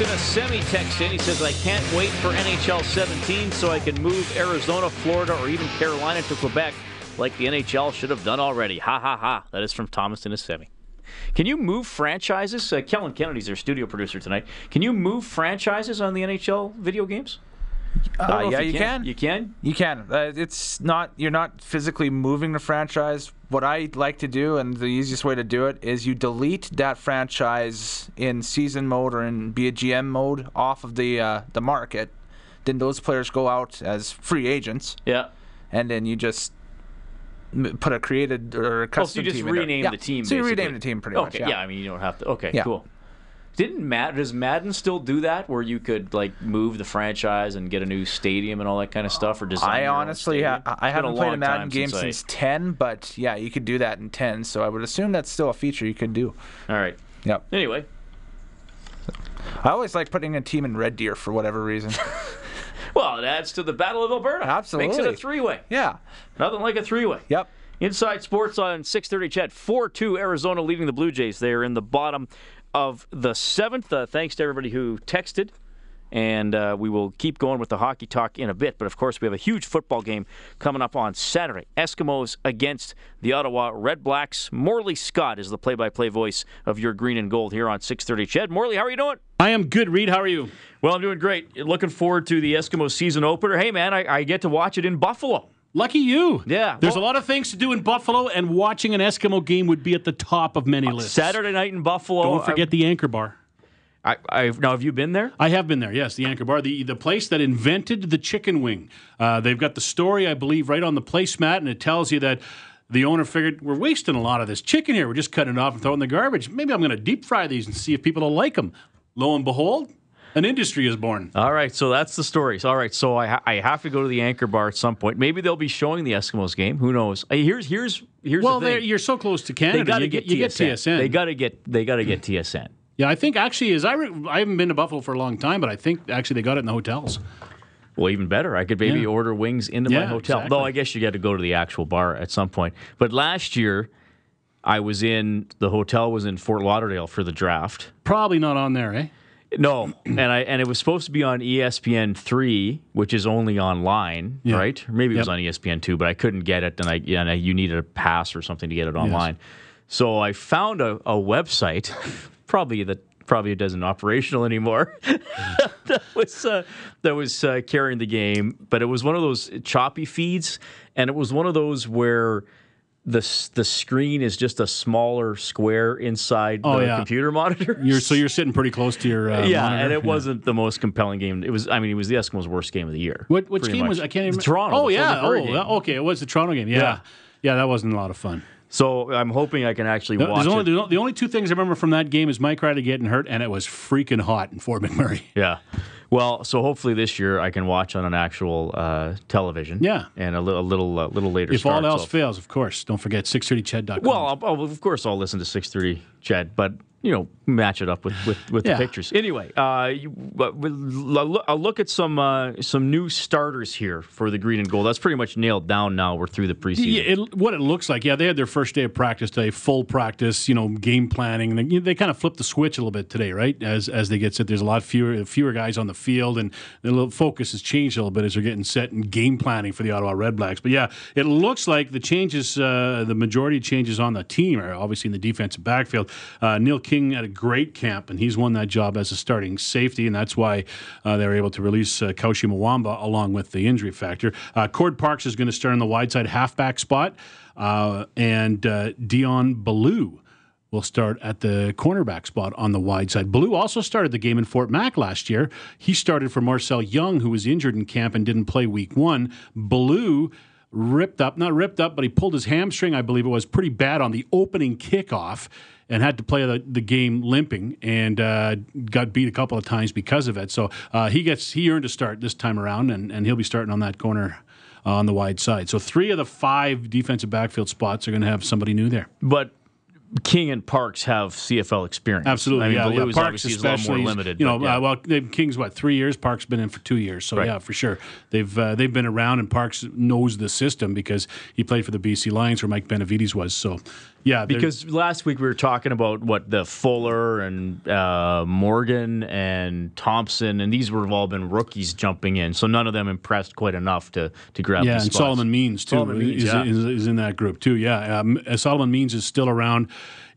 In a semi text in. He says, I can't wait for NHL 17 so I can move Arizona, Florida, or even Carolina to Quebec like the NHL should have done already. Ha ha ha. That is from Thomas in a semi. Can you move franchises? Uh, Kellen Kennedy's our studio producer tonight. Can you move franchises on the NHL video games? Uh, yeah, you can. You can? You can. Uh, it's not. You're not physically moving the franchise. What I like to do, and the easiest way to do it, is you delete that franchise in season mode or in be a GM mode off of the uh, the market. Then those players go out as free agents, Yeah. and then you just put a created or a Oh, so you just rename Yeah. the team. So you rename the team pretty okay, much. yeah. I mean, you don't have to. Okay, Yeah. cool. Didn't Matt does Madden still do that where you could like move the franchise and get a new stadium and all that kind of stuff or design? I honestly, ha- I haven't played a Madden game since I- since 10, but yeah, you could do that in 10. So I would assume that's still a feature you could do. All right. Yep. Anyway, I always like putting a team in Red Deer for whatever reason. well, it adds to the Battle of Alberta. Absolutely. Makes it a three-way. yeah. Nothing like a three-way. Yep. Inside Sports on 6:30. Ched 4-2 Arizona leading the Blue Jays. They're in the bottom of the seventh. Uh, thanks to everybody who texted. And uh, we will keep going with the hockey talk in a bit. But of course, we have a huge football game coming up on Saturday. Eskimos against the Ottawa Red Blacks. Morley Scott is the play-by-play voice of your green and gold here on 6:30. Ched Morley, how are you doing? I am good, Reed. How are you? Well, I'm doing great. Looking forward to the Eskimo season opener. Hey, man, I, I get to watch it in Buffalo. Lucky you. Yeah, There's well- a lot of things to do in Buffalo, and watching an Eskimo game would be at the top of many lists. Saturday night in Buffalo. Don't forget the Anchor Bar. I, I, now, have you been there? I have been there, yes, the Anchor Bar, the, the place that invented the chicken wing. Uh, they've got the story, I believe, right on the placemat, and it tells you that the owner figured we're wasting a lot of this chicken here. We're just cutting it off and throwing it in the garbage. Maybe I'm going to deep fry these and see if people will like them. Lo and behold, an industry is born. All right, so that's the story. All right, so I, ha- I have to go to the Anchor Bar at some point. Maybe they'll be showing the Eskimos game. Who knows? Here's here's here's Well, the thing. you're so close to Canada. They got to you get, you TSN. get TSN. They got to get they got to get TSN. Yeah, I think actually, as I re- I haven't been to Buffalo for a long time, but I think actually they got it in the hotels. Well, even better. I could maybe Yeah. order wings into my hotel. exactly. Though I guess you got to go to the actual bar at some point. But last year, I was in the hotel was in Fort Lauderdale for the draft. Probably not on there, eh? No, and I and it was supposed to be on ESPN three, which is only online, Yeah. right? Or maybe it was on ESPN two, but I couldn't get it, and I and I, you needed a pass or something to get it online. So I found a, a website, probably that probably doesn't operational anymore. that was uh, that was uh, carrying the game, but it was one of those choppy feeds, and it was one of those where. The, the screen is just a smaller square inside Oh, the yeah. computer monitor. You're so you're sitting pretty close to your uh, yeah, monitor. and it wasn't the most compelling game. It was, I mean, it was the Eskimos' worst game of the year. What which game much. was I can't even Toronto. Oh yeah, oh game. okay, it was the Toronto game. Yeah. Yeah. yeah, that wasn't a lot of fun. So I'm hoping I can actually There's watch only, it. the only two things I remember from that game is Mike Reilly getting hurt, and it was freaking hot in Fort McMurray. Yeah. Well, so hopefully this year I can watch on an actual uh, television. Yeah. And a, li- a little, uh, little later. If all else so- fails, of course, don't forget 630ched.com. Well, I'll, I'll, of course I'll listen to 6:30 Ched, but you know, match it up with with, with Yeah. the pictures. Anyway, uh, you, I'll look at some uh, some new starters here for the green and gold. That's pretty much nailed down now. We're through the preseason. Yeah, it, what it looks like, yeah, they had their first day of practice today, full practice, you know, game planning. They, they kind of flipped the switch a little bit today, right? As as they get set, there's a lot fewer fewer guys on the field, and the focus has changed a little bit as they're getting set and game planning for the Ottawa Redblacks. But yeah, it looks like the changes, uh, the majority of changes on the team are obviously in the defensive backfield. Uh, Neil King had a great camp, and he's won that job as a starting safety, and that's why uh, they were able to release uh, Cauchy Muamba along with the injury factor. Uh, Cord Parks is going to start in the wide side halfback spot, uh, and uh, Deion Belue will start at the cornerback spot on the wide side. Belue also started the game in Fort Mac last year. He started for Marcel Young, who was injured in camp and didn't play week one. Belue ripped up, not ripped up, but he pulled his hamstring, I believe it was, pretty bad on the opening kickoff and had to play the, the game limping and uh, got beat a couple of times because of it. So uh, he gets he earned a start this time around, and, and he'll be starting on that corner uh, on the wide side. So three of the five defensive backfield spots are going to have somebody new there. But King and Parks have CFL experience. Absolutely, I mean, yeah, yeah. Parks is a little more limited. You know, yeah. uh, well, they- King's what three years. Parks been in for two years, so Right. yeah, for sure. They've uh, they've been around, and Parks knows the system because he played for the BC Lions, where Mike Benevides was. So, yeah, Because last week we were talking about what the Fuller and uh, Morgan and Thompson, and these would have all been rookies jumping in. So none of them impressed quite enough to to grab. Yeah, and spots. Solomon Means too Solomon Means, is, yeah. is, is in that group too. Yeah, um, uh, Solomon Means is still around,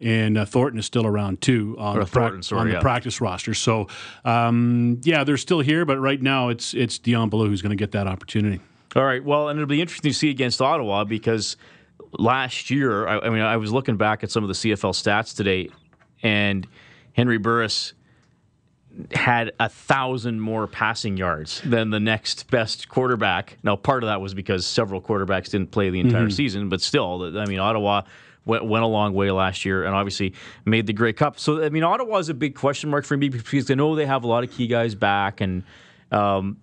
and uh, Thornton is still around too on, the, Thornton, sorry, on the practice roster. So, um, yeah, they're still here, but right now it's it's Deion Belue who's going to get that opportunity. All right. Well, and it'll be interesting to see against Ottawa because last year, I, I mean, I was looking back at some of the CFL stats today, and Henry Burris had a thousand more passing yards than the next best quarterback. Now, part of that was because several quarterbacks didn't play the entire season, but still, I mean, Ottawa. Went, went a long way last year and obviously made the Grey Cup. So, I mean, Ottawa is a big question mark for me because I know they have a lot of key guys back and um,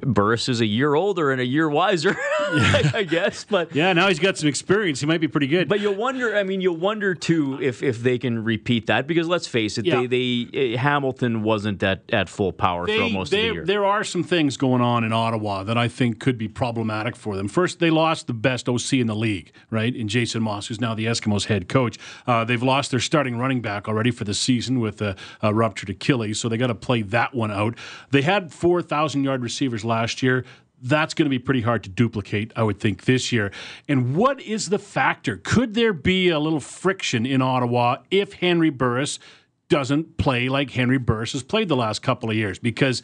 Burris is a year older and a year wiser, I guess. But Yeah, now he's got some experience. He might be pretty good. but you'll wonder. I mean, you'll wonder too if if they can repeat that because let's face it, Yeah. they they uh, Hamilton wasn't at at full power They- throughout most they- of the year. There are some things going on in Ottawa that I think could be problematic for them. First, they lost the best OC in the league, right? In Jason Maas, who's now the Eskimos head coach. Uh, they've lost their starting running back already for the season with a, a ruptured Achilles, so they got to play that one out. They had 4,000 yard receivers last year. That's going to be pretty hard to duplicate, I would think, this year. And what is the factor? Could there be a little friction in Ottawa if Henry Burris doesn't play like Henry Burris has played the last couple of years because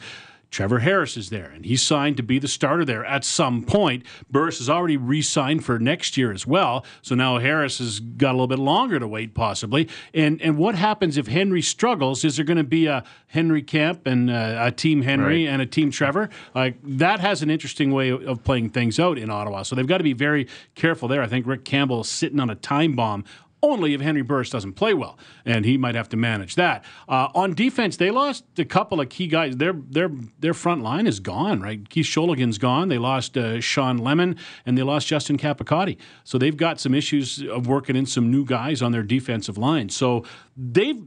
Trevor Harris is there and he's signed to be the starter there at some point. Burris is already re signed for next year as well. So now Harris has got a little bit longer to wait, possibly. And and what happens if Henry struggles? Is there going to be a Henry Camp and uh, a team Henry Right. and a team Trevor? Like that has an interesting way of playing things out in Ottawa. So they've got to be very careful there. I think Rick Campbell is sitting on a time bomb only if Henry Burris doesn't play well, and he might have to manage that. Uh, on defense, they lost a couple of key guys. Their their their front line is gone, right? Keith Shologan's gone. They lost uh, Shawn Lemon, and they lost Justin Capicotti. So they've got some issues of working in some new guys on their defensive line. So they've.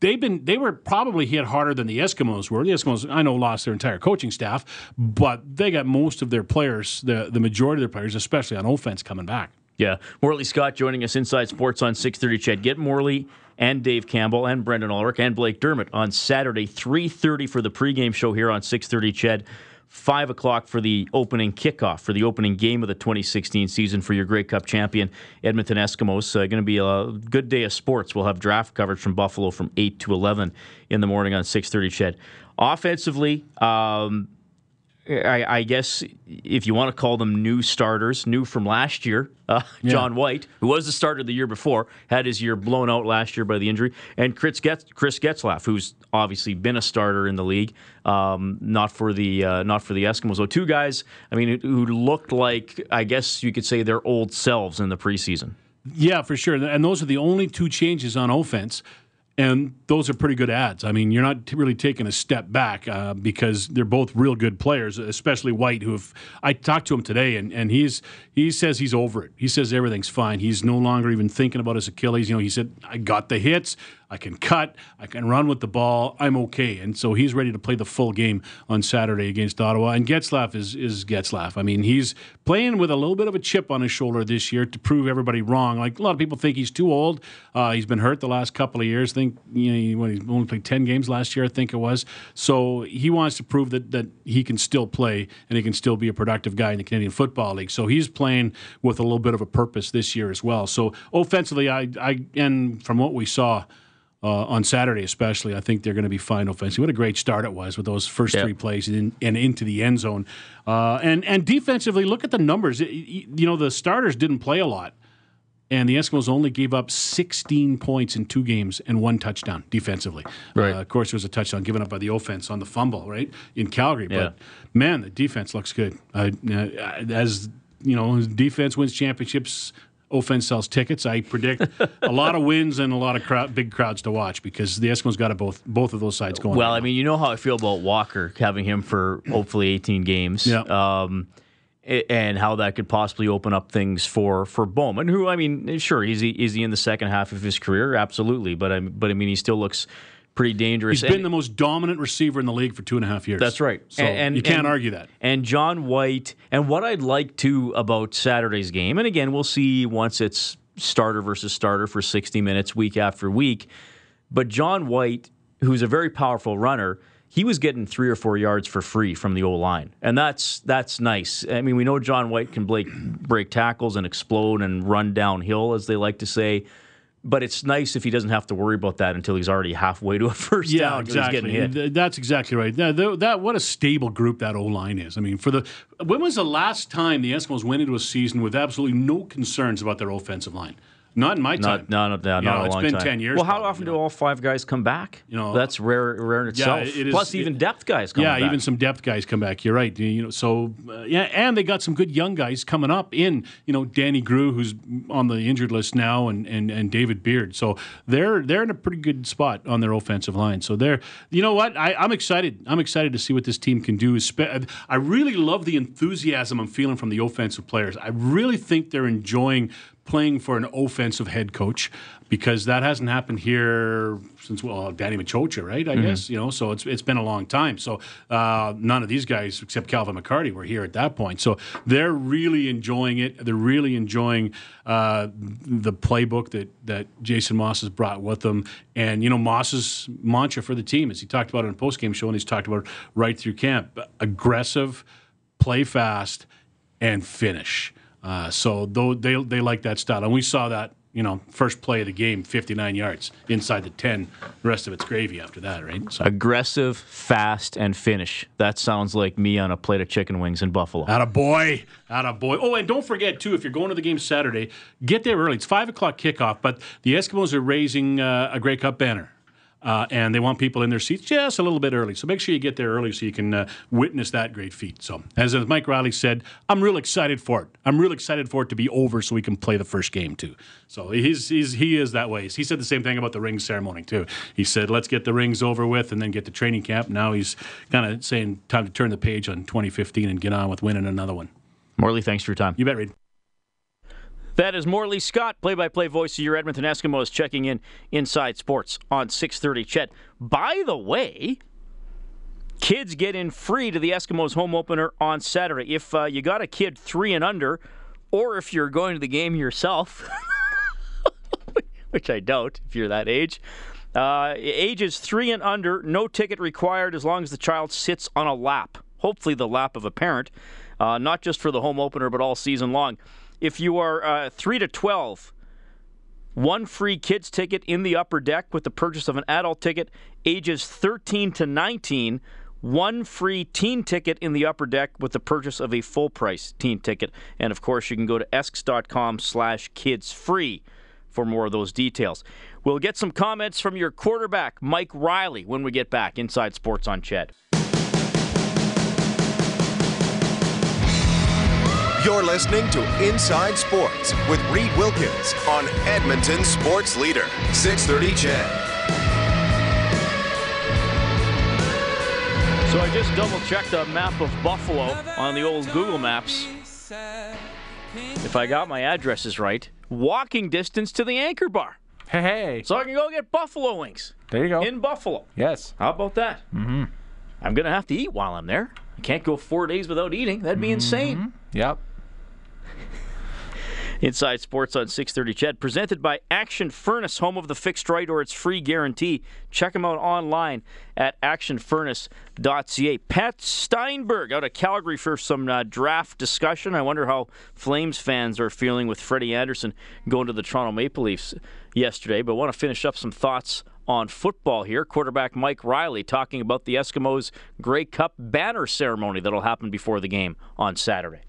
They've been they were probably hit harder than the Eskimos were. The Eskimos I know lost their entire coaching staff, but they got most of their players, the the majority of their players, especially on offense, coming back. Yeah, Morley Scott joining us inside Sports on six thirty. Ched, get Morley and Dave Campbell and Brendan Ulrich and Blake Dermott on Saturday three thirty for the pregame show here on six thirty. Ched. Five o'clock for the opening kickoff for the opening game of the 2016 season for your Grey Cup champion Edmonton Eskimos. Uh, going to be a good day of sports. We'll have draft coverage from Buffalo from eight to 11 in the morning on 6:30. Ched. Offensively, um, I, I guess if you want to call them new starters, new from last year, uh, John White, who was the starter the year before, had his year blown out last year by the injury, and Chris, Getz, Chris Getzlaff, who's obviously been a starter in the league, um, not for the uh, not for the Eskimos. So two guys, I mean, who looked like I guess you could say their old selves in the preseason. Yeah, for sure. And those are the only two changes on offense. And those are pretty good ads. I mean, you're not t- really taking a step back uh, because they're both real good players, especially White, who have, I talked to him today, and, and he's he says he's over it. He says everything's fine. He's no longer even thinking about his Achilles. You know, he said, I got the hits, I can cut, I can run with the ball, I'm okay. And so he's ready to play the full game on Saturday against Ottawa. And Getzlaff is, is Getzlaff. I mean, he's playing with a little bit of a chip on his shoulder this year to prove everybody wrong. Like a lot of people think he's too old. Uh, he's been hurt the last couple of years. I think you know, he, he only played 10 games last year, I think it was. So he wants to prove that, that he can still play and he can still be a productive guy in the Canadian Football League. So he's playing with a little bit of a purpose this year as well. So offensively, I, I and from what we saw, uh, on Saturday, especially, I think they're going to be fine offensively. What a great start it was with those first Yep. three plays and, and into the end zone. Uh, and and defensively, look at the numbers. It- you know, the starters didn't play a lot, and the Eskimos only gave up 16 points in two games and one touchdown defensively. Right. Uh, of course, there was a touchdown given up by the offense on the fumble, right in Calgary. Yeah. But man, the defense looks good. Uh, uh, as you know, defense wins championships. Offense sells tickets. I predict a lot of wins and a lot of crowd, big crowds to watch because the Eskimos got both both of those sides going. Well, right I mean, you know how I feel about Walker having him for hopefully 18 games. Yeah. Um, and how that could possibly open up things for for Bowman, who I mean, sure, is he is he in the second half of his career? Absolutely, but I but I mean, he still looks pretty dangerous. He's been And- the most dominant receiver in the league for two and a half years. That's right. So you can't argue that. And John White, and what I'd like to about Saturday's game, and again, we'll see once it's starter versus starter for 60 minutes week after week. But John White, who's a very powerful runner, he was getting three or four yards for free from the O line, and that's that's nice. I mean, we know John White can break break tackles and explode and run downhill, as they like to say. But it's nice if he doesn't have to worry about that until he's already halfway to a first Yeah, down. exactly. getting hit. That's exactly right. That, that what a stable group that O line is. I mean, for the when was the last time the Eskimos went into a season with absolutely no concerns about their offensive line? Not in my time. Not, no, no, no, You not know, a it's long been 10 years Well, how probably, often do know. all five guys come back? You know, that's rare, rare in itself. it is- Plus, even it- depth guys coming yeah, back. even some depth guys come back. You're right. You know, so uh, yeah, and they got some good young guys coming up in you know Danny Groulx, who's on the injured list now, and and, and David Beard. So they're they're in a pretty good spot on their offensive line. So they're you know what I, I'm excited. I'm excited to see what this team can do. I really love the enthusiasm I'm feeling from the offensive players. I really think they're enjoying playing for an offensive head coach because that hasn't happened here since well Danny Maciocia, right? I guess you know. So it's it's been a long time. So uh, none of these guys except Calvin McCarty were here at that point. So they're really enjoying it. They're really enjoying uh, the playbook that that Jason Maas has brought with them. And you know Maas's mantra for the team, as he talked about it in a post game show, and he's talked about it right through camp: aggressive, play fast, and finish. Uh, so though they they like that style, and we saw that you know first play of the game, 59 yards inside the 10. The rest of it's gravy after that, right? So aggressive, fast, and finish. That sounds like me on a plate of chicken wings in Buffalo. Atta boy, atta boy. Oh, and don't forget too, if you're going to the game Saturday, get there early. It's five o'clock kickoff, but the Eskimos are raising uh, a Grey Cup banner. Uh, and they want people in their seats just a little bit early. So make sure you get there early so you can uh, witness that great feat. So, as Mike Reilly said, I'm real excited for it. I'm real excited for it to be over so we can play the first game too. So he's, he's he is that way. He said the same thing about the ring ceremony too. He said, "Let's get the rings over with and then get to training camp." Now he's kind of saying, "Time to turn the page on 2015 and get on with winning another one." Morley, thanks for your time. You bet, Reed. That is Morley Scott, play-by-play voice of your Edmonton Eskimos, checking in inside sports on 6:30. Ched. By the way, kids get in free to the Eskimos home opener on Saturday. If uh, you got a kid three and under, or if you're going to the game yourself, which I doubt if you're that age. Uh, ages three and under, no ticket required as long as the child sits on a lap. Hopefully, the lap of a parent, uh, not just for the home opener, but all season long. If you are uh, three to twelve, one free kids ticket in the upper deck with the purchase of an adult ticket. Ages 13 to 19, one free teen ticket in the upper deck with the purchase of a full price teen ticket. And of course, you can go to esks.com slash kids free for more of those details. We'll get some comments from your quarterback, Mike Reilly, when we get back inside Sports on Ched. You're listening to Inside Sports with Reed Wilkins on Edmonton Sports Leader, 630 Ched. So I just double checked a map of Buffalo on the old Google Maps. If I got my addresses right, walking distance to the Anchor Bar. Hey, hey. So I can go get buffalo wings There you go. in Buffalo. yes. How about that? Mm-hmm. I'm going to have to eat while I'm there. I can't go four days without eating. That'd be insane. Yep. Inside Sports on 630 Ched, presented by Action Furnace, home of the fixed right or its free guarantee. Check them out online at actionfurnace.ca. Pat Steinberg out of Calgary for some uh, draft discussion. I wonder how Flames fans are feeling with Freddie Andersen going to the Toronto Maple Leafs yesterday. But want to finish up some thoughts on football here. Quarterback Mike Reilly talking about the Eskimos' Grey Cup banner ceremony that'll happen before the game on Saturday.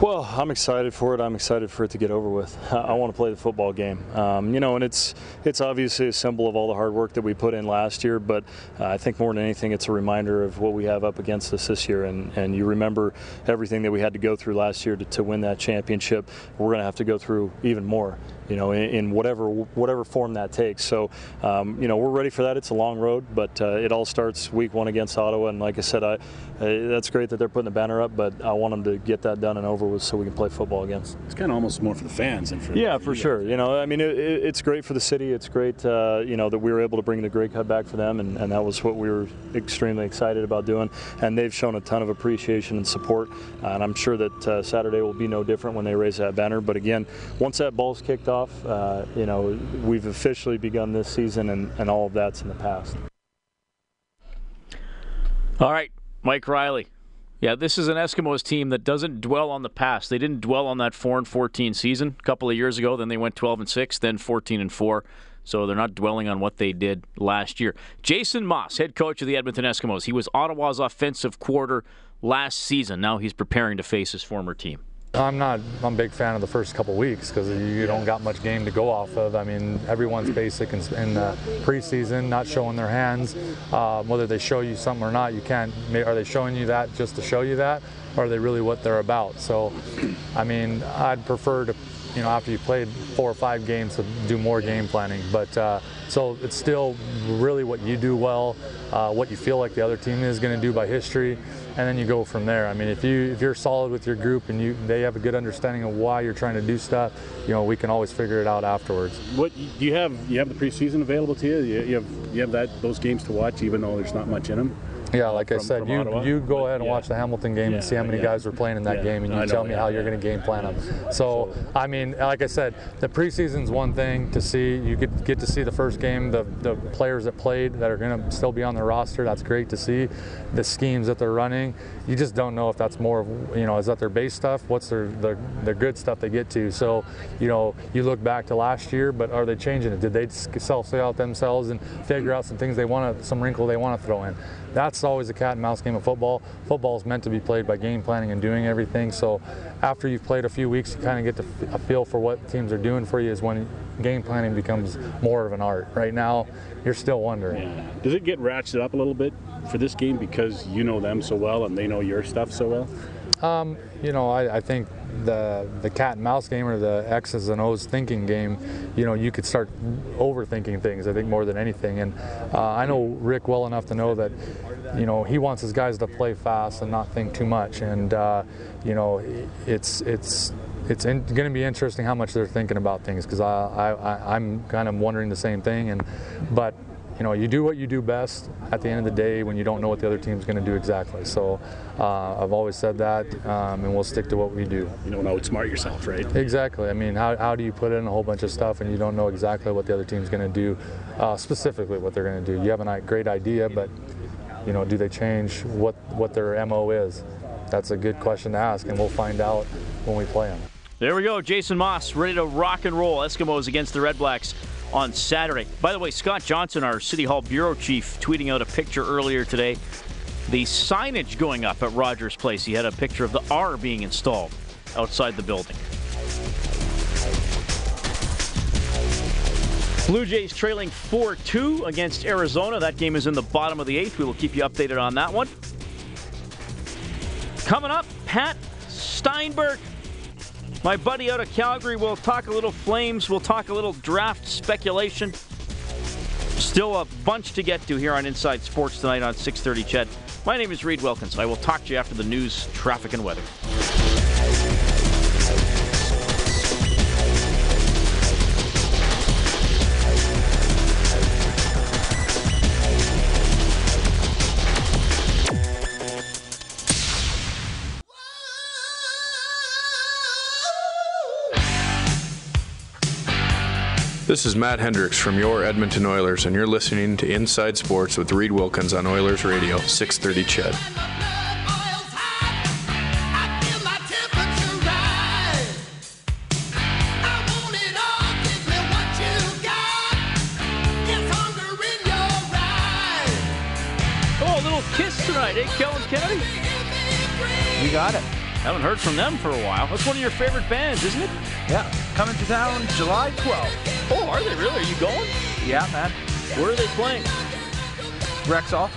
Well, I'm excited for it. I'm excited for it to get over with. I want to play the football game. Um, you know, and it's it's obviously a symbol of all the hard work that we put in last year. But uh, I think more than anything, it's a reminder of what we have up against us this year. And and you remember everything that we had to go through last year to, to win that championship. We're going to have to go through even more you know, in, in, whatever whatever form that takes. So, um, you know, we're ready for that. It's a long road, but uh, it all starts week one against Ottawa. And like I said, I, uh, that's great that they're putting the banner up, but I want them to get that done and over with so we can play football again. It's kind of almost more for the fans than for yeah, for sure. You know, I mean, it, it, it's great for the city. It's great, uh, you know, that we were able to bring the Grey Cup back for them, and, and, that was what we were extremely excited about doing. And they've shown a ton of appreciation and support, and I'm sure that uh, Saturday will be no different when they raise that banner. But again, once that ball's kicked off, uh, you know, we've officially begun this season, and, and all of that's in the past. All right, Mike Reilly. Yeah, this is an Eskimos team that doesn't dwell on the past. They didn't dwell on that 4 and 14 season a couple of years ago. Then they went 12 and 6, then 14 and 4. So they're not dwelling on what they did last year. Jason Maas, head coach of the Edmonton Eskimos. He was Ottawa's offensive quarter last season. Now he's preparing to face his former team. I'm not. I'm a big fan of the first couple weeks because you don't got much game to go off of. I mean, everyone's basic in, in the preseason, not showing their hands. Uh, whether they show you something or not, you can't. Are they showing you that just to show you that, or are they really what they're about? So, I mean, I'd prefer to, you know, after you played four or five games, to do more game planning. But uh, so it's still really what you do well, uh, what you feel like the other team is going to do by history and then you go from there. I mean, if you if you're solid with your group and you they have a good understanding of why you're trying to do stuff, you know, we can always figure it out afterwards. What do you have? You have the preseason available to you. You, you have you have that those games to watch, even though there's not much in them. Yeah, like from, I said, you Ottawa. you go ahead and yeah. watch the Hamilton game yeah, and see how many yeah. guys were playing in that game, and you tell me how you're going to game plan them. So, I mean, like I said, the preseason's one thing to see. You get get to see the first game, the the players that played that are going to still be on the roster. That's great to see. The schemes that they're running, you just don't know if that's more of you know is that their base stuff? What's their their, their good stuff they get to? So, you know, you look back to last year, but are they changing it? Did they self out themselves and figure out some things they want to, some wrinkle they want to throw in? that's always a cat and mouse game of football. Football is meant to be played by game planning and doing everything. So after you've played a few weeks, you kind of get a feel for what teams are doing for you is when game planning becomes more of an art. Right now, you're still wondering. Yeah. Does it get ratcheted up a little bit for this game because you know them so well and they know your stuff so well? Um, you know, I, I, think the the cat and mouse game or the X's and O's thinking game, you know, you could start overthinking things. I think more than anything, and uh, I know Rick well enough to know that, you know, he wants his guys to play fast and not think too much. And uh, you know, it's it's it's going to be interesting how much they're thinking about things because I, I, I'm kind of wondering the same thing. And but you know, you do what you do best at the end of the day when you don't know what the other team's going to do exactly. So uh, I've always said that, um, and we'll stick to what we do. You don't outsmart yourself, right? Exactly. I mean, how, how do you put in a whole bunch of stuff and you don't know exactly what the other team's going to do, uh, specifically what they're going to do? You have a great idea, but you know, do they change what what their mo is? That's a good question to ask, and we'll find out when we play them. There we go, Jason Maas, ready to rock and roll. Eskimos against the Red Blacks on Saturday. By the way, Scott Johnson, our City Hall bureau chief, tweeting out a picture earlier today. The signage going up at Rogers Place. He had a picture of the R being installed outside the building. Blue Jays trailing 4 2 against Arizona. That game is in the bottom of the eighth. We will keep you updated on that one. Coming up, Pat Steinberg my buddy out of Calgary will talk a little Flames. We'll talk a little draft speculation. Still a bunch to get to here on Inside Sports tonight on 6:30. Ched. My name is Reed Wilkins. I will talk to you after the news, traffic, and weather. This is Matt Hendricks from your Edmonton Oilers, and you're listening to Inside Sports with Reed Wilkins on Oilers Radio, 630 CHED. Oh, a little kiss tonight, eh, Kellen Kennedy? You got it. Haven't heard from them for a while. That's one of your favorite bands, isn't it? Yeah, coming to town July 12th. Are they really? Are you going? Yeah, man. Where are they playing? Rexall.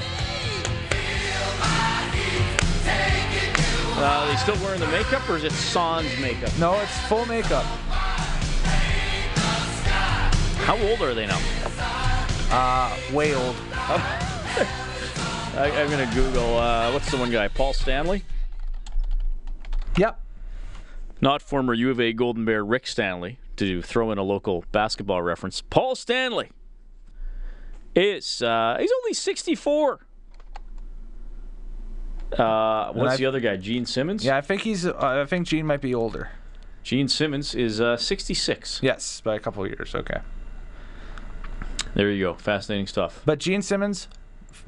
Uh, are they still wearing the makeup, or is it Sans makeup? No, it's full makeup. How old are they now? Uh, way old. I, am gonna Google. Uh, what's the one guy? Paul Stanley. Yep. Not former U of A Golden Bear Rick Stanley. To throw in a local basketball reference, Paul Stanley is uh, he's only 64. Uh, what's the other guy? Gene Simmons. Yeah, I think he's. Uh, I think Gene might be older. Gene Simmons is uh, 66. Yes, by a couple of years. Okay. There you go. Fascinating stuff. But Gene Simmons,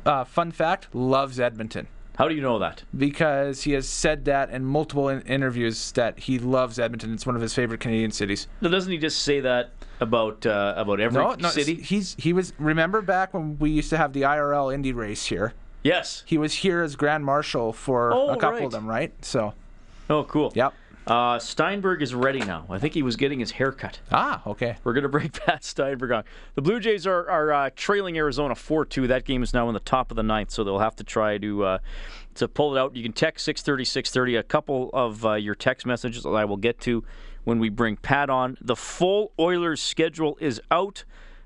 uh, fun fact, loves Edmonton. How do you know that? Because he has said that in multiple in- interviews that he loves Edmonton. It's one of his favorite Canadian cities. Now, doesn't he just say that about uh, about every no, no, city? He's he was. Remember back when we used to have the IRL Indy race here. Yes. He was here as Grand Marshal for oh, a couple right. of them, right? So. Oh, cool. Yep. Uh, Steinberg is ready now. I think he was getting his hair cut. Ah, okay. We're going to bring Pat Steinberg on. The Blue Jays are, are uh, trailing Arizona 4 2. That game is now in the top of the ninth, so they'll have to try to uh, to pull it out. You can text 630 630. A couple of uh, your text messages that I will get to when we bring Pat on. The full Oilers schedule is out.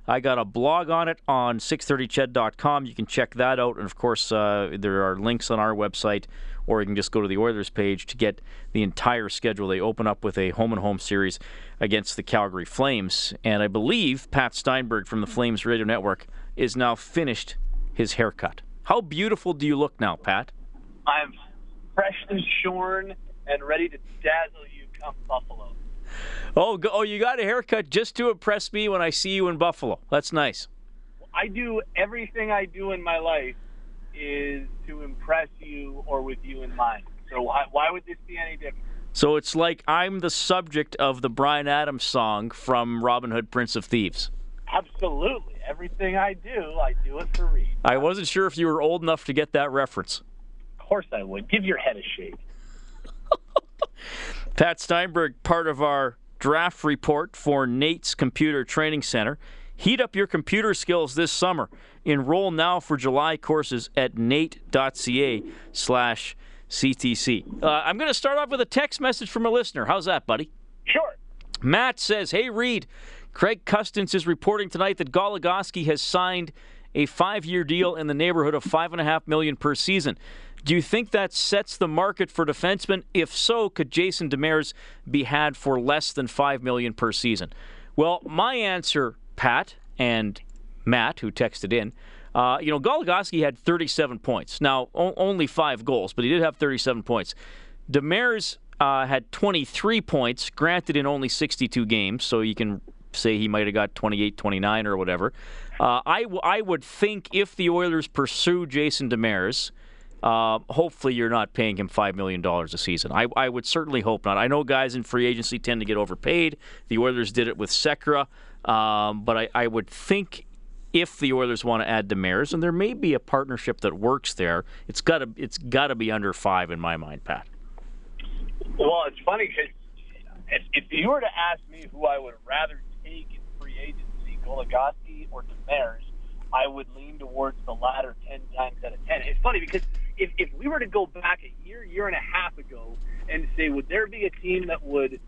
I got a blog on it on 630ched.com. You can check that out. And of course, uh, there are links on our website, or you can just go to the Oilers page to get the entire schedule. They open up with a home and home series against the Calgary Flames. And I believe Pat Steinberg from the Flames Radio Network is now finished his haircut. How beautiful do you look now, Pat? I'm freshly shorn and ready to dazzle you come Buffalo. Oh, go, oh, you got a haircut just to impress me when I see you in Buffalo. That's nice. I do everything I do in my life is to impress you or with you in mind. So why, why would this be any different? So it's like I'm the subject of the Bryan Adams song from Robin Hood, Prince of Thieves. Absolutely. Everything I do, I do it for Reed. I wasn't sure if you were old enough to get that reference. Of course I would. Give your head a shake. Pat Steinberg, part of our draft report for NAIT's Computer Training Center. Heat up your computer skills this summer. Enroll now for July courses at nait.ca slash CTC. Uh, I'm going to start off with a text message from a listener. How's that, buddy? Sure. Matt says, Hey, Reed, Craig Custance is reporting tonight that Goligoski has signed a five-year deal in the neighborhood of five and a half million per season. Do you think that sets the market for defensemen? If so, could Jason Demers be had for less than five million per season? Well, my answer, Pat and Matt, who texted in, uh, you know, Goligoski had 37 points. Now, o- only five goals, but he did have 37 points. Demers uh, had 23 points, granted in only 62 games, so you can say he might have got 28, 29 or whatever. Uh, I, w- I would think if the Oilers pursue Jason Demers, uh, hopefully you're not paying him $5 million a season. I, I would certainly hope not. I know guys in free agency tend to get overpaid. The Oilers did it with Sekera, um, but I, I would think if the Oilers want to add Demers, and there may be a partnership that works there, it's got to it's got to be under five in my mind, Pat. Well, it's funny because if, if you were to ask me who I would rather take in free agency, Goligoski or Demers, I would lean towards the latter 10 times out of 10. It's funny because if, if we were to go back a year, year and a half ago and say, would there be a team that would,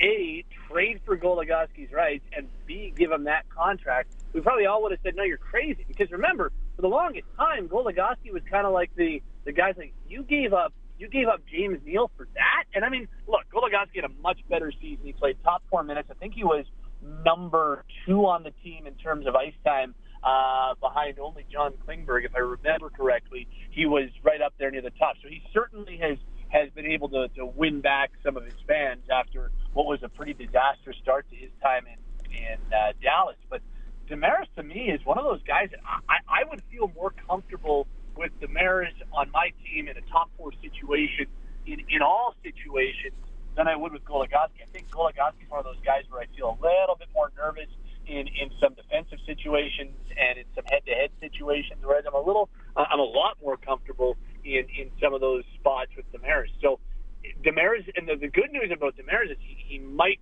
A, trade for Goligoski's rights and B, give him that contract, we probably all would have said, no, you're crazy. Because remember, for the longest time, Goligoski was kind of like the, the guys like, you gave up you gave up James Neal for that? And I mean, look, Goligoski had a much better season. He played top four minutes. I think he was number two on the team in terms of ice time uh, behind only John Klingberg, if I remember correctly. He was right up there near the top. So he certainly has has been able to, to win back some of his fans after what was a pretty disastrous start to his time in in uh, Dallas. But Demers to me is one of those guys that I, I would feel more comfortable with Demers on my team in a top four situation in in all situations than I would with Goligoski. I think Goligoski is one of those guys where I feel a little bit more nervous in in some defensive situations and in some head-to-head situations, whereas I'm a little, I'm a lot more comfortable in in some of those spots with Demers. So Demers, and the, the good news about Demers is he, he might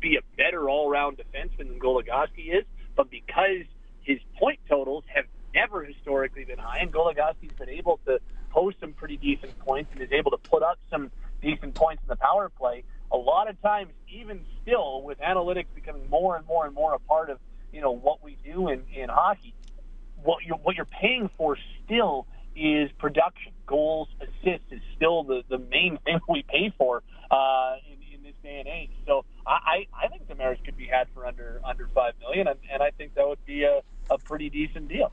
be a better all-around defenseman than Goligoski is, but because his point totals have never historically been high, and Goligoski's been able to post some pretty decent points and is able to put up some decent points in the power play. A lot of times, even still, with analytics becoming more and more and more a part of you know what we do in, in hockey, what you're what you're paying for still is production. Goals, assists is still the, the main thing we pay for uh, in, in this day and age. I, I think Demers could be had for under under five million, and, and I think that would be a, a pretty decent deal.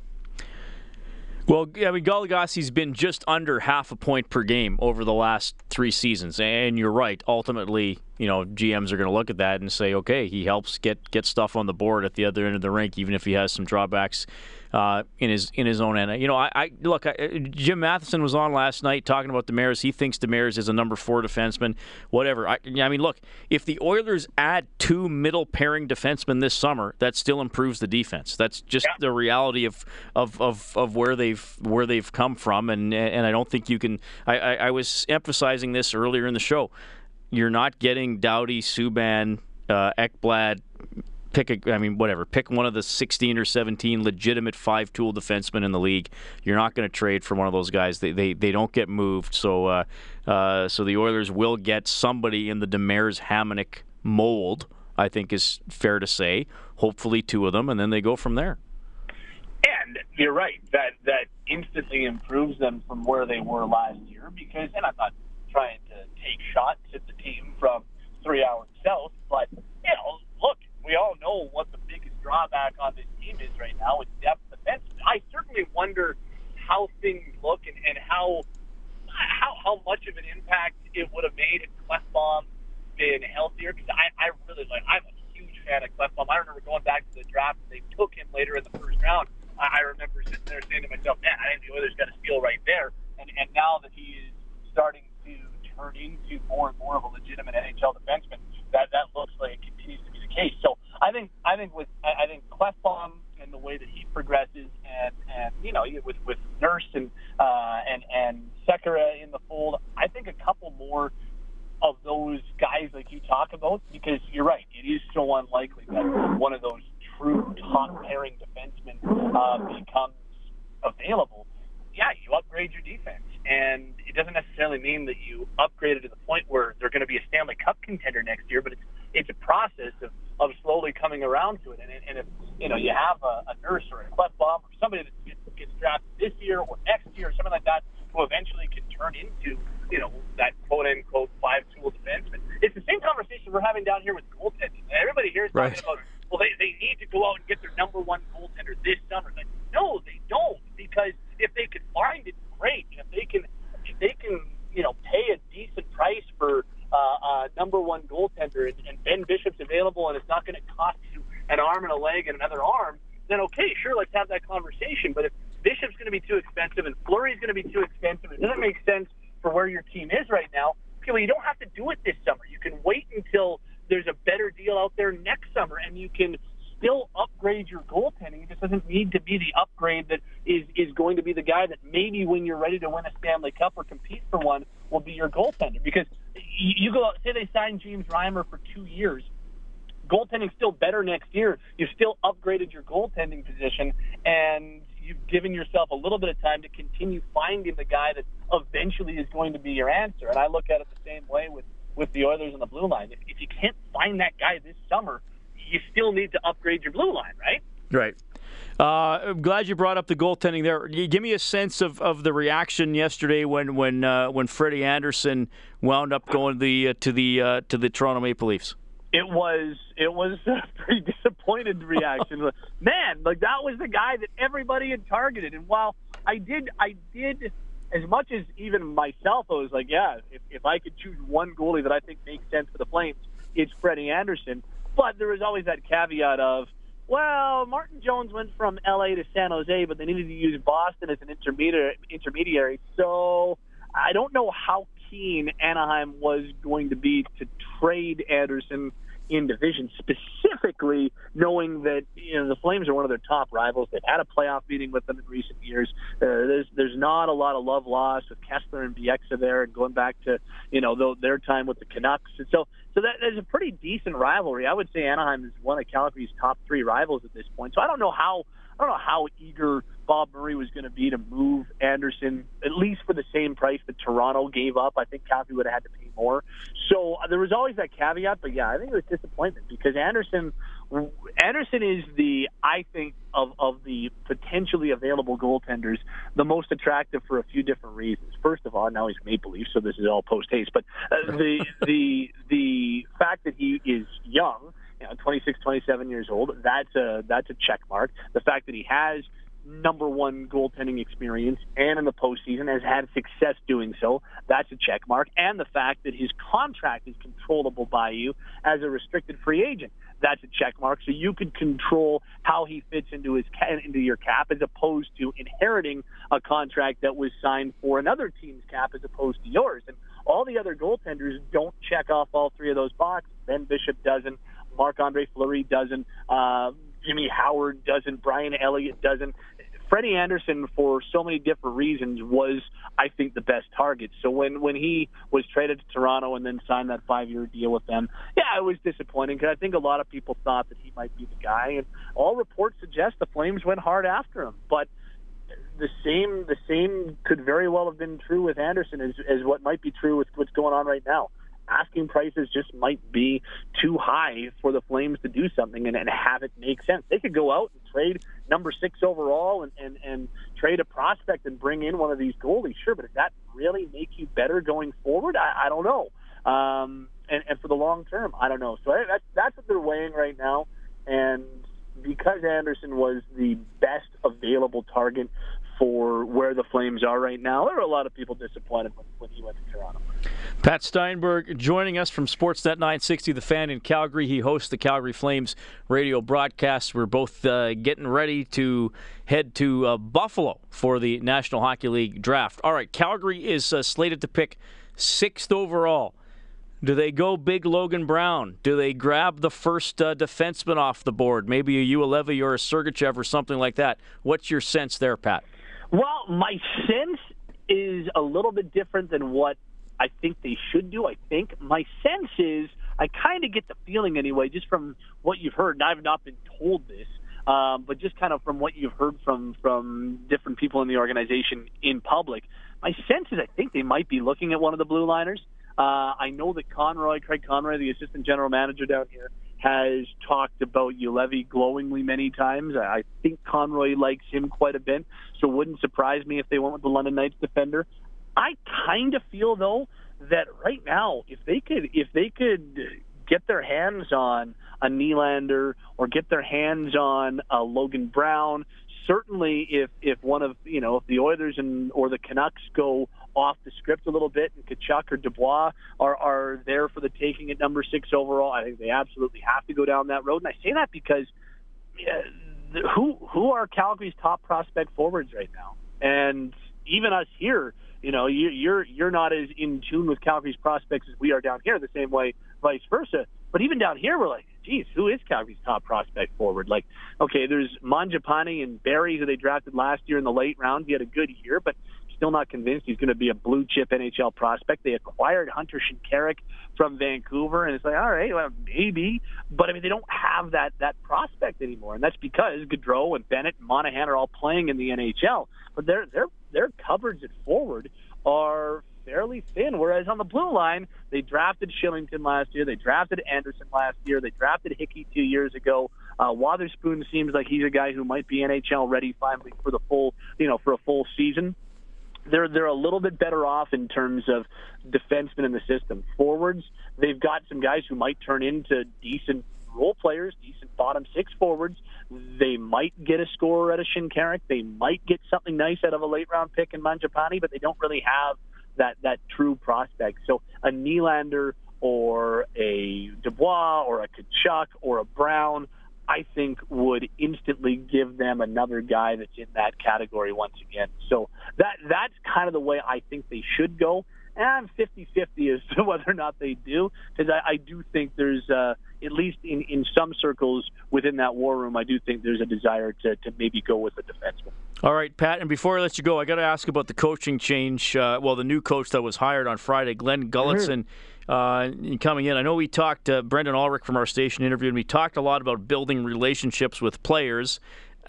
Well, I mean, Goligoski's been just under half a point per game over the last three seasons, and you're right. Ultimately, you know, GMs are going to look at that and say, okay, he helps get get stuff on the board at the other end of the rink, even if he has some drawbacks uh, in his in his own end. You know, I, I look. I, Jim Matheson was on last night talking about Demers. He thinks Demers is a number four defenseman. Whatever. I, I mean, look. If the Oilers add two middle pairing defensemen this summer, that still improves the defense. That's just yeah. the reality of, of, of, of where they've where they've come from. And and I don't think you can. I, I, I was emphasizing this earlier in the show. You're not getting Doughty, Subban, uh, Ekblad pick a, I mean, whatever. Pick one of the 16 or 17 legitimate five tool defensemen in the league. You're not going to trade for one of those guys. They, they, they don't get moved. So, uh, uh, so the Oilers will get somebody in the Demers Hamonic mold, I think is fair to say. Hopefully, two of them, and then they go from there. And you're right. That, that instantly improves them from where they were last year because, and I'm not trying to take shots at the team from three hours south, but, you know, we all know what the biggest drawback on this team is right now. It's depth defense. I certainly wonder how things look and, and how how how much of an impact it would have made if Klefbom been healthier. Because I, I really like I'm a huge fan of Klefbom. I remember going back to the draft. They took him later in the first round. I, I remember sitting there saying to myself, "Man, I think the Oilers got a steal right there." And and now that he is starting to turn into more and more of a legitimate NHL defenseman, that that looks like it continues to be case. So I think I think with I think Klefbom and the way that he progresses, and and you know with with Nurse and uh, and and Sekera in the fold, I think a couple more of those guys like you talk about because you're right, it is so unlikely that one of those true top pairing defensemen uh, becomes available. Yeah, you upgrade your defense, and it doesn't necessarily mean that you upgrade it to the point where they're going to be a Stanley Cup contender next year, but it's it's a process of, of slowly coming around to it. And, and if you know you have a, a nurse or a Klefbom or somebody that gets, gets drafted this year or next year or something like that, who eventually can turn into you know that quote unquote five tool defenseman. It's the same conversation we're having down here with goaltending. Everybody here is talking right. about well they, they need to go out and get their number one goaltender this summer. Like no, they don't because if they can find it, great. If they can if they can you know pay a decent price for uh, uh, number one goaltender and, and Ben Bishop's available and it's not going to cost you an arm and a leg and another arm, then okay, sure, let's have that conversation. But if Bishop's going to be too expensive and Fleury's going to be too expensive, it doesn't make sense for where your team is right now. Okay, well, you don't have to do it this summer. You can wait until there's a better deal out there next summer, and you can still upgrade your goaltending. It just doesn't need to be the upgrade that is is going to be the guy that maybe when you're ready to win a Stanley Cup or compete for one will be your goaltender. Because you, go say they sign James Reimer for two years, goaltending's still better next year. You've still upgraded your goaltending position, and you've given yourself a little bit of time to continue finding the guy that eventually is going to be your answer. And I look at it the same way with with the Oilers and the blue line. If, if you can't find that guy this summer, you still need to upgrade your blue line, right? Right. Uh, I'm glad you brought up the goaltending there. Give me a sense of, of the reaction yesterday when when uh, when Freddie Andersen wound up going to the uh, to the uh, to the Toronto Maple Leafs. It was it was a pretty disappointed reaction. Man, like that was the guy that everybody had targeted. And while I did I did as much as even myself, I was like, yeah, if, if I could choose one goalie that I think makes sense for the Flames, it's Freddie Andersen. But there was always that caveat of, well, Martin Jones went from L.A. to San Jose, but they needed to use Boston as an intermediary. Intermediary, so I don't know how keen Anaheim was going to be to trade Andersen in division, specifically knowing that you know the Flames are one of their top rivals. They've had a playoff meeting with them in recent years. Uh, there's there's not a lot of love lost with Kesler and Bieksa there, and going back to you know their time with the Canucks. And so so that there's a pretty decent rivalry. I would say Anaheim is one of Calgary's top three rivals at this point. So I don't know how I don't know how eager Bob Murray was going to be to move Andersen, at least for the same price that Toronto gave up. I think Calgary would have had to pay more. So uh, there was always that caveat, but yeah, I think it was disappointment because Andersen, Andersen is the I think of of the potentially available goaltenders the most attractive for a few different reasons. First of all, now he's Maple Leaf, so this is all post haste, but uh, the the the fact that he is young you know, 26, 27 years old. That's a that's a check mark. The fact that he has number one goaltending experience and in the postseason has had success doing so, that's a check mark. And the fact that his contract is controllable by you as a restricted free agent, that's a check mark. So you could control how he fits into his into your cap as opposed to inheriting a contract that was signed for another team's cap as opposed to yours. And all the other goaltenders don't check off all three of those boxes. Ben Bishop doesn't. Marc Andre Fleury doesn't. Uh, Jimmy Howard doesn't. Brian Elliott doesn't. Freddie Andersen, for so many different reasons, was I think the best target. So when when he was traded to Toronto and then signed that five year deal with them, yeah, it was disappointing because I think a lot of people thought that he might be the guy, and all reports suggest the Flames went hard after him, but. The same, the same could very well have been true with Andersen as, as what might be true with what's going on right now asking prices just might be too high for the Flames to do something and, and have it make sense. They could go out and trade number six overall and, and, and trade a prospect and bring in one of these goalies. Sure, but does that really make you better going forward? I, I don't know. Um, and, and for the long term, I don't know. So that's, that's what they're weighing right now. And because Andersen was the best available target for where the Flames are right now, there are a lot of people disappointed when, he went to Toronto. Pat Steinberg joining us from Sportsnet 960, The Fan in Calgary. He hosts the Calgary Flames radio broadcast. We're both uh, getting ready to head to uh, Buffalo for the National Hockey League draft. All right, Calgary is uh, slated to pick sixth overall. Do they go big Logan Brown? Do they grab the first uh, defenseman off the board? Maybe a Juolevi or a Sergachev or something like that. What's your sense there, Pat? Well, my sense is a little bit different than what I think they should do. I think my sense is I kind of get the feeling anyway, just from what you've heard. And I've not been told this, um, but just kind of from what you've heard from from different people in the organization in public. My sense is I think they might be looking at one of the blue liners. Uh, I know that Conroy, Craig Conroy, the assistant general manager down here, has talked about Juolevi glowingly many times. I think Conroy likes him quite a bit, so it wouldn't surprise me if they went with the London Knights defender. I kind of feel though that right now, if they could, if they could get their hands on a Nylander or get their hands on a Logan Brown, certainly if if one of you know if the Oilers and or the Canucks go off the script a little bit and Tkachuk or Dubois are are there for the taking at number six overall, I think they absolutely have to go down that road. And I say that because who who are Calgary's top prospect forwards right now, and even us here you know, you, you're you're not as in tune with Calgary's prospects as we are down here. The same way, vice versa. But even down here, we're like, geez, who is Calgary's top prospect forward? Like, okay, there's Mangiapane and Barrie, who they drafted last year in the late round. He had a good year, but still not convinced he's going to be a blue chip NHL prospect. They acquired Hunter Shinkaruk from Vancouver, and it's like, all right, well, maybe, but I mean, they don't have that that prospect anymore, and that's because Gaudreau and Bennett and Monahan are all playing in the NHL, but their their their coverage at forward are fairly thin. Whereas on the blue line, they drafted Kylington last year, they drafted Anderson last year, they drafted Hickey two years ago. Uh, Wotherspoon seems like he's a guy who might be NHL ready finally for the full, you know, for a full season they're they're a little bit better off in terms of defensemen in the system. Forwards, they've got some guys who might turn into decent role players, decent bottom six forwards. They might get a scorer at a Shinkaruk. They might get something nice out of a late round pick in Mangiapane, but they don't really have that that true prospect. So a Nylander or a Dubois or a Tkachuk or a Brown I think would instantly give them another guy that's in that category once again. So that that's kind of the way I think they should go. And I'm 50-50 as to whether or not they do, because I, I do think there's, uh, at least in, in some circles within that war room, I do think there's a desire to, to maybe go with a defenseman. All right, Pat, and before I let you go, I got to ask about the coaching change. Uh, well, the new coach that was hired on Friday, Glenn Gulutzan. Mm-hmm. Uh, coming in. I know we talked, uh, Brendan Ulrich from our station interviewed, and we talked a lot about building relationships with players.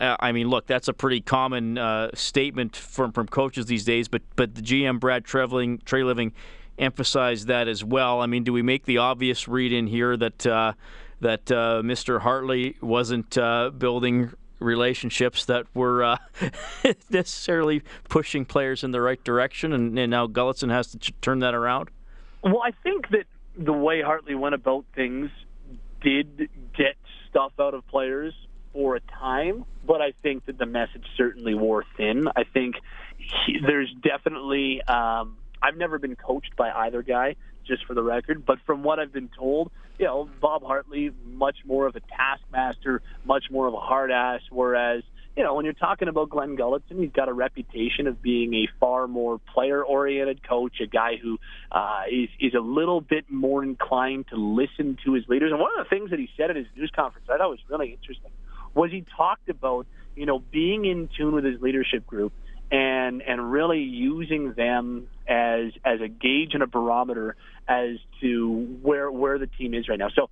Uh, I mean, look, that's a pretty common uh, statement from from coaches these days. But but the GM Brad Treliving emphasized that as well. I mean, do we make the obvious read in here that uh, that uh, Mr. Hartley wasn't uh, building relationships that were uh, necessarily pushing players in the right direction, and, and now Gulutzan has to ch- turn that around? Well, I think that the way Hartley went about things did get stuff out of players for a time, but I think that the message certainly wore thin. I think he, there's definitely. Um, I've never been coached by either guy, just for the record, but from what I've been told, you know, Bob Hartley much more of a taskmaster, much more of a hard ass, whereas you know, when you're talking about Glenn Gulutzan, he's got a reputation of being a far more player-oriented coach, a guy who uh, is is a little bit more inclined to listen to his leaders. And one of the things that he said at his news conference I thought was really interesting was he talked about you know being in tune with his leadership group and and really using them as as a gauge and a barometer as to where where the team is right now. So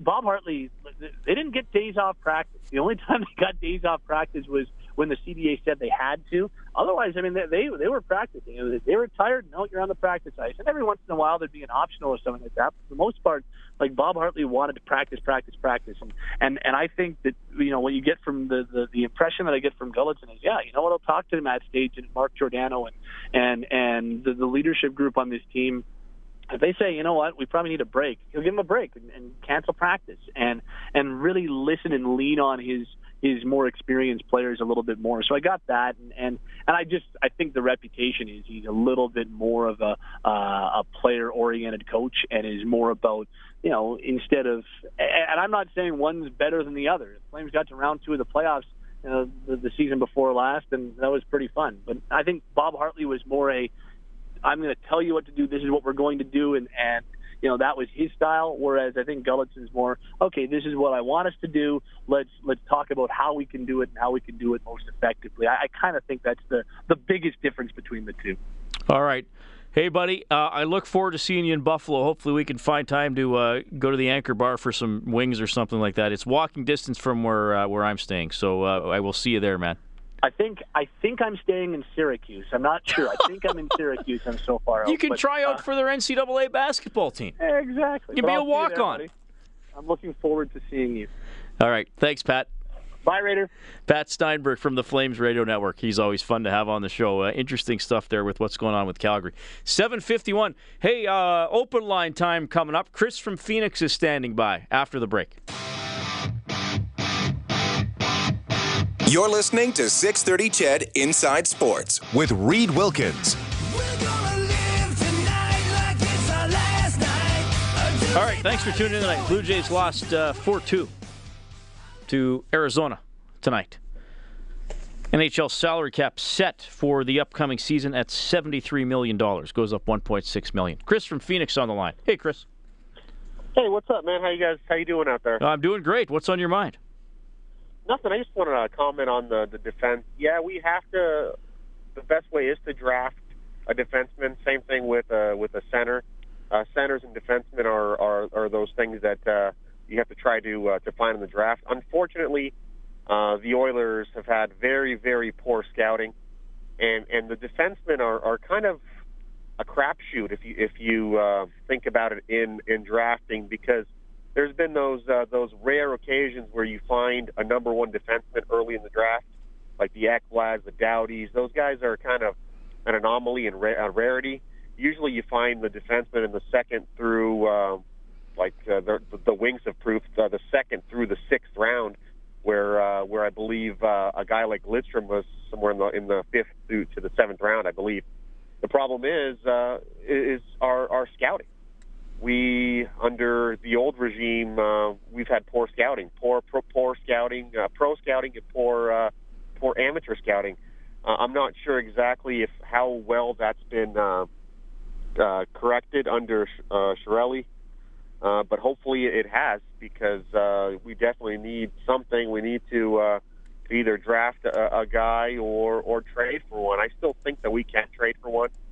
Bob Hartley, they didn't get days off practice. The only time they got days off practice was when the CBA said they had to. Otherwise, I mean, they they, they were practicing. They were tired. No, you're on the practice ice. And every once in a while, there'd be an optional or something like that. But for the most part, like Bob Hartley wanted to practice, practice, practice. And and and I think that you know what you get from the the, the impression that I get from Gulutzan is, yeah, you know what? I'll talk to Matt Stajan and Mark Giordano and and and the, the leadership group on this team if they say, you know what, we probably need a break, he'll give him a break and, and cancel practice and and really listen and lean on his his more experienced players a little bit more. So I got that, and and, and I just I think the reputation is he's a little bit more of a uh, a player oriented coach and is more about you know instead of and I'm not saying one's better than the other. The Flames got to round two of the playoffs. You the, the season before last, and that was pretty fun. But I think Bob Hartley was more a I'm going to tell you what to do. This is what we're going to do, and and you know that was his style. Whereas I think Gulutzan's more okay. This is what I want us to do. Let's let's talk about how we can do it and how we can do it most effectively. I, I kind of think that's the the biggest difference between the two. All right. Hey, buddy, uh, I look forward to seeing you in Buffalo. Hopefully, we can find time to uh, go to the Anchor Bar for some wings or something like that. It's walking distance from where uh, where I'm staying, so uh, I will see you there, man. I think I think I'm staying in Syracuse. I'm not sure. I think I'm in Syracuse. I'm so far out. You can but, try out uh, for their NCAA basketball team. Exactly. You can be a walk on. I'm looking forward to seeing you. All right. Thanks, Pat. Bye, Raider. Pat Steinberg from the Flames Radio Network. He's always fun to have on the show. Uh, interesting stuff there with what's going on with Calgary. 751. Hey, uh, open line time coming up. Chris from Phoenix is standing by after the break. You're listening to 630 CHED Inside Sports with Reed Wilkins. All right, thanks for tuning in tonight. Blue Jays lost uh, 4 uh, 2 to Arizona tonight. NHL salary cap set for the upcoming season at $73 million. Goes up 1.6 million. Chris from Phoenix on the line. Hey, Chris. Hey, what's up, man? How you guys? How you doing out there? I'm doing great. What's on your mind? Nothing. I just wanted to comment on the the defense. Yeah, we have to. The best way is to draft a defenseman. Same thing with uh, with a center. Uh, centers and defensemen are, are are those things that uh, you have to try to uh, to find in the draft. Unfortunately, uh, the Oilers have had very very poor scouting, and and the defensemen are, are kind of a crapshoot if you if you uh, think about it in in drafting because there's been those uh, those rare occasions where you find a number one defenseman early in the draft, like the Ekblads, the Doughties. Those guys are kind of an anomaly and ra- a rarity. Usually, you find the defenseman in the second through, uh, like uh, the, the wings of proof, uh, the second through the sixth round, where uh, where I believe uh, a guy like Lidstrom was somewhere in the in the fifth through to the seventh round, I believe. The problem is uh, is our our scouting we under the old regime uh, we've had poor scouting, poor pro, poor scouting, uh, pro scouting, and poor uh, poor amateur scouting. Uh, I'm not sure exactly if how well that's been uh, uh, corrected under uh, Chiarelli, uh, but hopefully it has because uh, we definitely need something. We need to uh, either draft a, a guy or or trade for one. I still think that we can trade for one. Uh,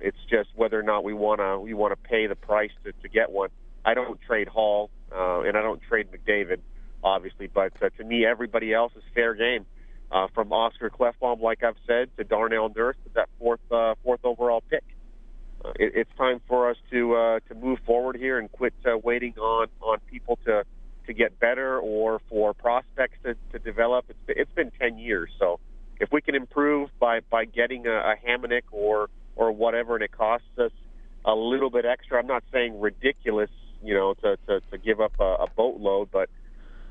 it's just whether or not we want to we want to pay the price to, to get one. I don't trade Hall uh, and I don't trade McDavid, obviously, but uh, to me, everybody else is fair game. Uh, from Oscar Klefbom, like I've said, to Darnell Nurse, to that fourth uh, fourth overall pick. Uh, it, it's time for us to uh, to move forward here and quit uh, waiting on on people to to get better or for prospects to, to develop. It's been, it's been ten years, so if we can improve by by getting a, a Hamonic or or whatever, and it costs us a little bit extra. I'm not saying ridiculous, you know, to to, to give up a, a boatload, but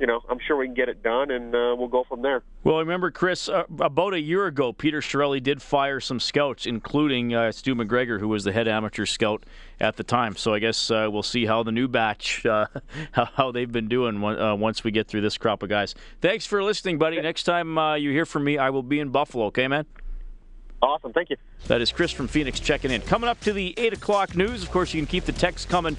you know, I'm sure we can get it done, and uh, we'll go from there. Well, remember, Chris, uh, about a year ago, Peter Chiarelli did fire some scouts, including uh, Stu McGregor, who was the head amateur scout at the time. So I guess uh, we'll see how the new batch, uh, how, how, they've been doing uh, once we get through this crop of guys. Thanks for listening, buddy. Next time you hear from me, I will be in Buffalo. Okay, man. Awesome. Thank you. That is Chris from Phoenix checking in. Coming up to the 8 o'clock news. Of course, you can keep the text coming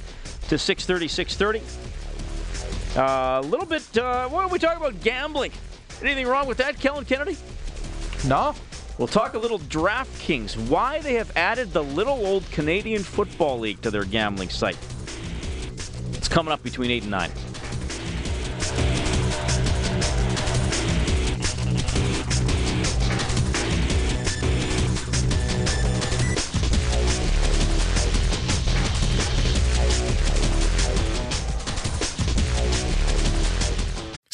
to 630, 630. Uh, a little bit, uh, what are we talking about? Gambling. Anything wrong with that, Kellen Kennedy? No. We'll talk a little DraftKings. Why they have added the little old Canadian Football League to their gambling site. It's coming up between 8 and 9.